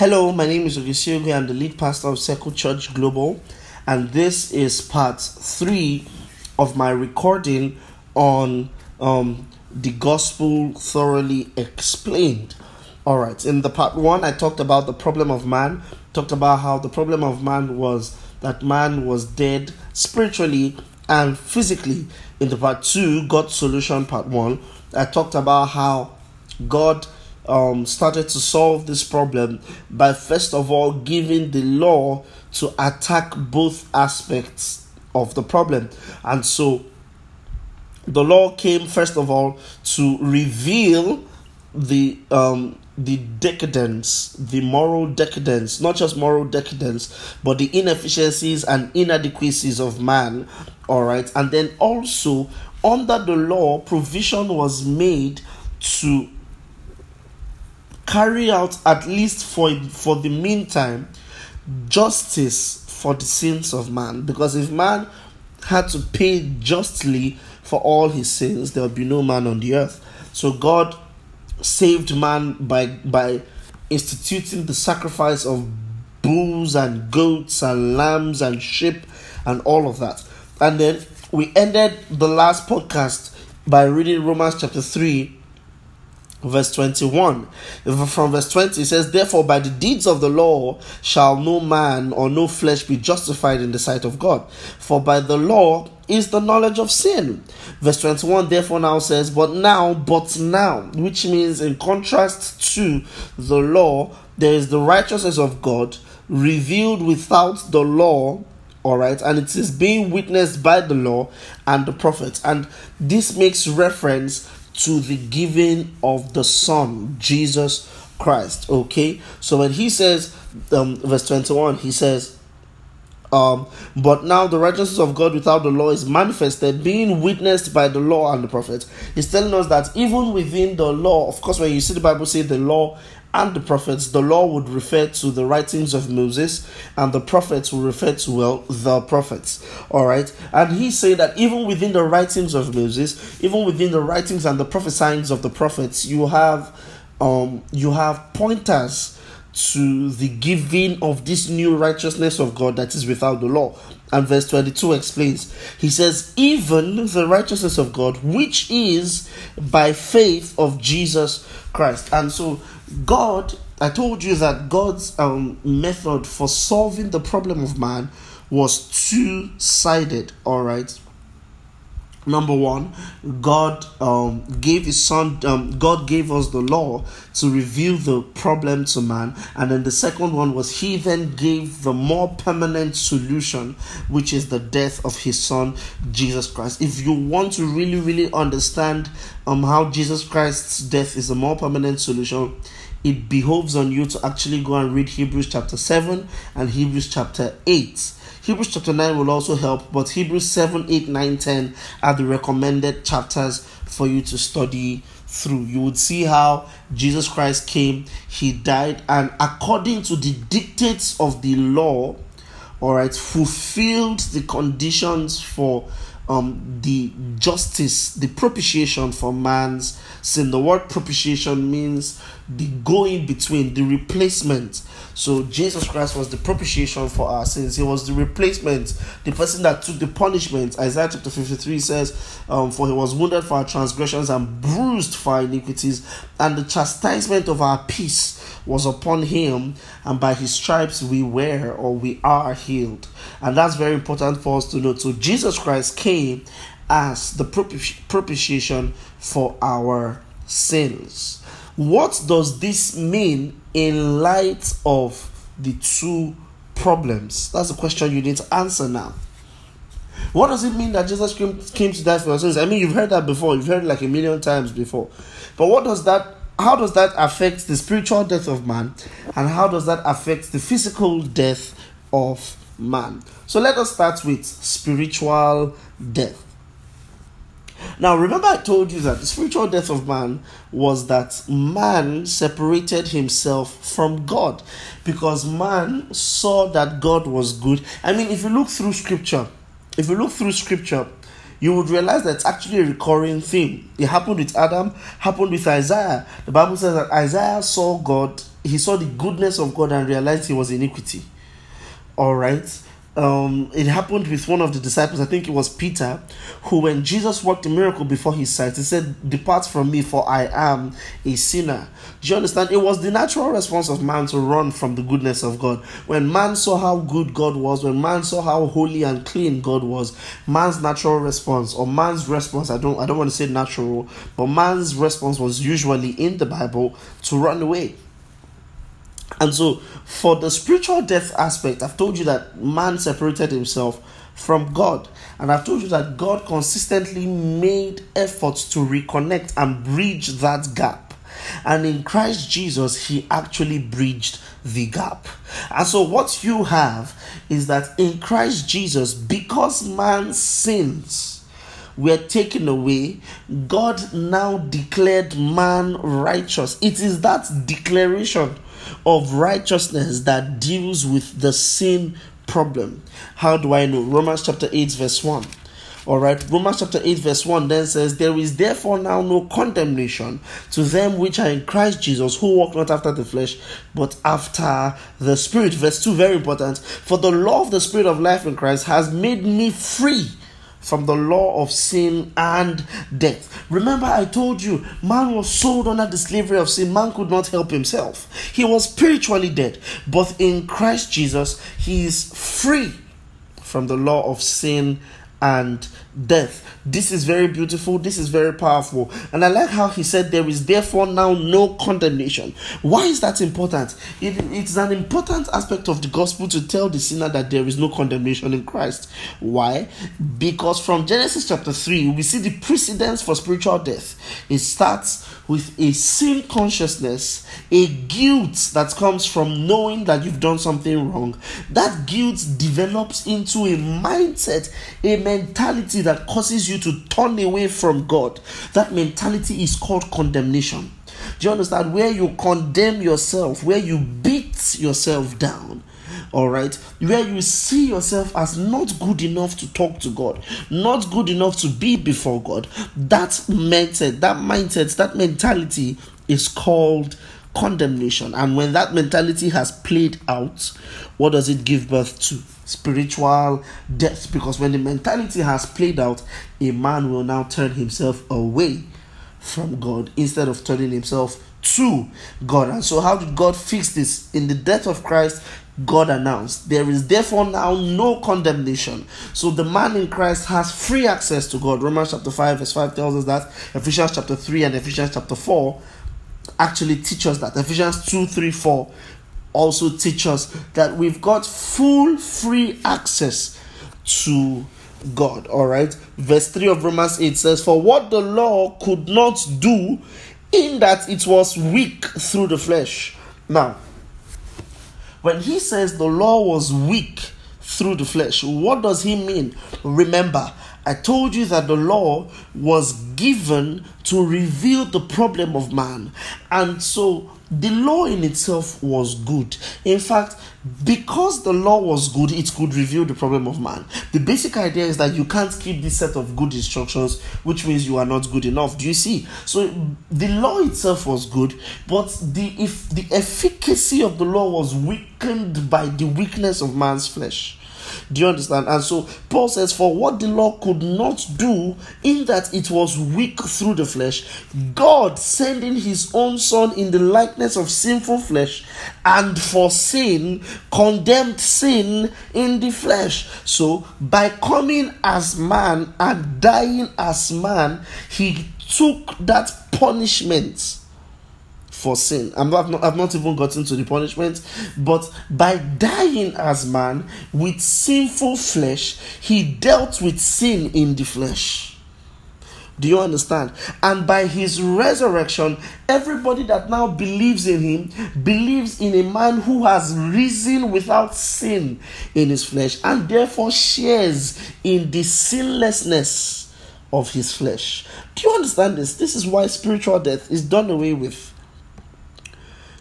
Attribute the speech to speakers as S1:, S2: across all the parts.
S1: Hello, my name is Ogesiogo. I'm the lead pastor of Circle Church Global, and this is part three of my recording on um, the gospel thoroughly explained. All right, in the part one, I talked about the problem of man, talked about how the problem of man was that man was dead spiritually and physically. In the part two, God's solution, part one, I talked about how God um, started to solve this problem by first of all giving the law to attack both aspects of the problem. And so the law came first of all to reveal the um, the decadence, the moral decadence, not just moral decadence, but the inefficiencies and inadequacies of man. All right, and then also under the law, provision was made to carry out at least for for the meantime justice for the sins of man. Because if man had to pay justly for all his sins there would be no man on the earth. So god saved man by by instituting the sacrifice of bulls and goats and lambs and sheep and all of that. And then we ended the last podcast by reading romans chapter 3 verse 21 from verse 20 it says therefore by the deeds of the law shall no man or no flesh be justified in the sight of god. For by the law is the knowledge of sin. Verse 21 therefore now says but now but now which means in contrast to the law there is the righteousness of god revealed without the law all right and it is being witnessed by the law and the prophets. And this makes reference to the giving of the Son, Jesus Christ. Okay, so when he says, um, verse 21, he says, um, but now the righteousness of God without the law is manifested, being witnessed by the law and the prophets. He's telling us that even within the law, of course, when you see the Bible say the law and the prophets, the law would refer to the writings of Moses, and the prophets will refer to, well, the prophets. All right. And he said that even within the writings of Moses, even within the writings and the prophesyings of the prophets, you have um you have pointers to the giving of this new righteousness of God that is without the law. And verse 22 explains, he says, even the righteousness of God, which is by faith of Jesus Christ. And so, God, I told you that God's um, method for solving the problem of man was two sided, all right? Number one god um, gave his son um, god gave us the law to reveal the problem to man. And then the second one was he then gave the more permanent solution which is the death of his son jesus christ. If you want to really really understand um, how jesus christ's death is a more permanent solution it behoves on you to actually go and read hebrews chapter 7 and hebrews chapter 8 Hebrews chapter 9 will also help, but Hebrews 7, 8, 9, 10 are the recommended chapters for you to study through. You would see how Jesus Christ came, he died, and according to the dictates of the law, all right, fulfilled the conditions for um, the justice, the propitiation for man's sin. The word propitiation means the going between, the replacement. So Jesus Christ was the propitiation for our sins. He was the replacement, the person that took the punishment. Isaiah chapter 53 says, um, For he was wounded for our transgressions and bruised for our iniquities, and the chastisement of our peace was upon him, and by his stripes we were or we are healed. And that's very important for us to know. So Jesus Christ came as the propitiation for our sins. What does this mean in light of the two problems? That's the question you need to answer now. What does it mean that Jesus came, came to die for our sins? I mean, you've heard that before, you've heard it like a million times before. But what does that how does that affect the spiritual death of man and how does that affect the physical death of man so let us start with spiritual death now remember i told you that the spiritual death of man was that man separated himself from god because man saw that god was good i mean if you look through scripture if you look through scripture you would realize that it's actually a recurring theme. It happened with Adam, happened with Isaiah. The Bible says that Isaiah saw God he saw the goodness of God and realized he was iniquity. All right um, it happened with one of the disciples, I think it was Peter, who, when Jesus worked a miracle before his sight, he said, Depart from me, for I am a sinner. Do you understand? It was the natural response of man to run from the goodness of God. When man saw how good God was, when man saw how holy and clean God was, man's natural response, or man's response, I don't I don't want to say natural, but man's response was usually in the Bible to run away. And so, for the spiritual death aspect, I've told you that man separated himself from God. And I've told you that God consistently made efforts to reconnect and bridge that gap. And in Christ Jesus, He actually bridged the gap. And so, what you have is that in Christ Jesus, because man sins were taken away, God now declared man righteous. It is that declaration of righteousness that deals with the sin problem. How do I know? Romans chapter 8, verse 1. All right, Romans chapter 8, verse 1 then says, There is therefore now no condemnation to them which are in Christ Jesus, who walk not after the flesh, but after the Spirit. Verse 2, very important. For the law of the Spirit of life in Christ has made me free from the law of sin and death. Remember, I told you, man was sold under the slavery of sin. Man could not help himself. He was spiritually dead. But in Christ Jesus, he is free from the law of sin and death. This is very beautiful. This is very powerful. And I like how he said, There is therefore now no condemnation. Why is that important? It, it's an important aspect of the gospel to tell the sinner that there is no condemnation in Christ. Why? Because from Genesis chapter 3, we see the precedence for spiritual death. It starts with a sin consciousness, a guilt that comes from knowing that you've done something wrong. That guilt develops into a mindset, a mentality that causes you to turn away from God. That mentality is called condemnation. Do you understand? Where you condemn yourself, where you beat yourself down all right where you see yourself as not good enough to talk to god not good enough to be before god that mindset that mindset that mentality is called condemnation and when that mentality has played out what does it give birth to spiritual death because when the mentality has played out a man will now turn himself away from god instead of turning himself to God. And so, how did God fix this? In the death of Christ, God announced, There is therefore now no condemnation. So the man in Christ has free access to God. Romans chapter 5, verse 5 tells us that. Ephesians chapter 3 and Ephesians chapter 4 actually teach us that. Ephesians 2, 3, 4 also teach us that we've got full free access to God. All right. Verse 3 of Romans 8 says, For what the law could not do, in that it was weak through the flesh. Now, when he says the law was weak through the flesh, what does he mean? Remember, I told you that the law was given to reveal the problem of man. And so the law in itself was good. In fact, because the law was good, it could reveal the problem of man. The basic idea is that you can't keep this set of good instructions, which means you are not good enough. Do you see? So the law itself was good, but the if the efficacy of the law was weakened by the weakness of man's flesh. Do you understand? And so Paul says, For what the law could not do, in that it was weak through the flesh, God sending his own Son in the likeness of sinful flesh, and for sin, condemned sin in the flesh. So by coming as man and dying as man, he took that punishment for sin. I'm not, I've not even gotten to the punishment, but by dying as man with sinful flesh, he dealt with sin in the flesh. Do you understand? And by his resurrection, everybody that now believes in him believes in a man who has risen without sin in his flesh and therefore shares in the sinlessness of his flesh. Do you understand this? This is why spiritual death is done away with.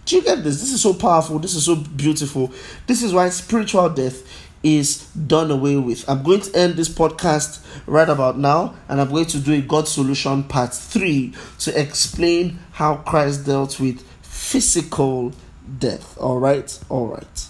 S1: Do you get this? This is so powerful. This is so beautiful. This is why spiritual death is done away with. I'm going to end this podcast right about now, and I'm going to do a God solution part three to explain how Christ dealt with physical death. All right, all right.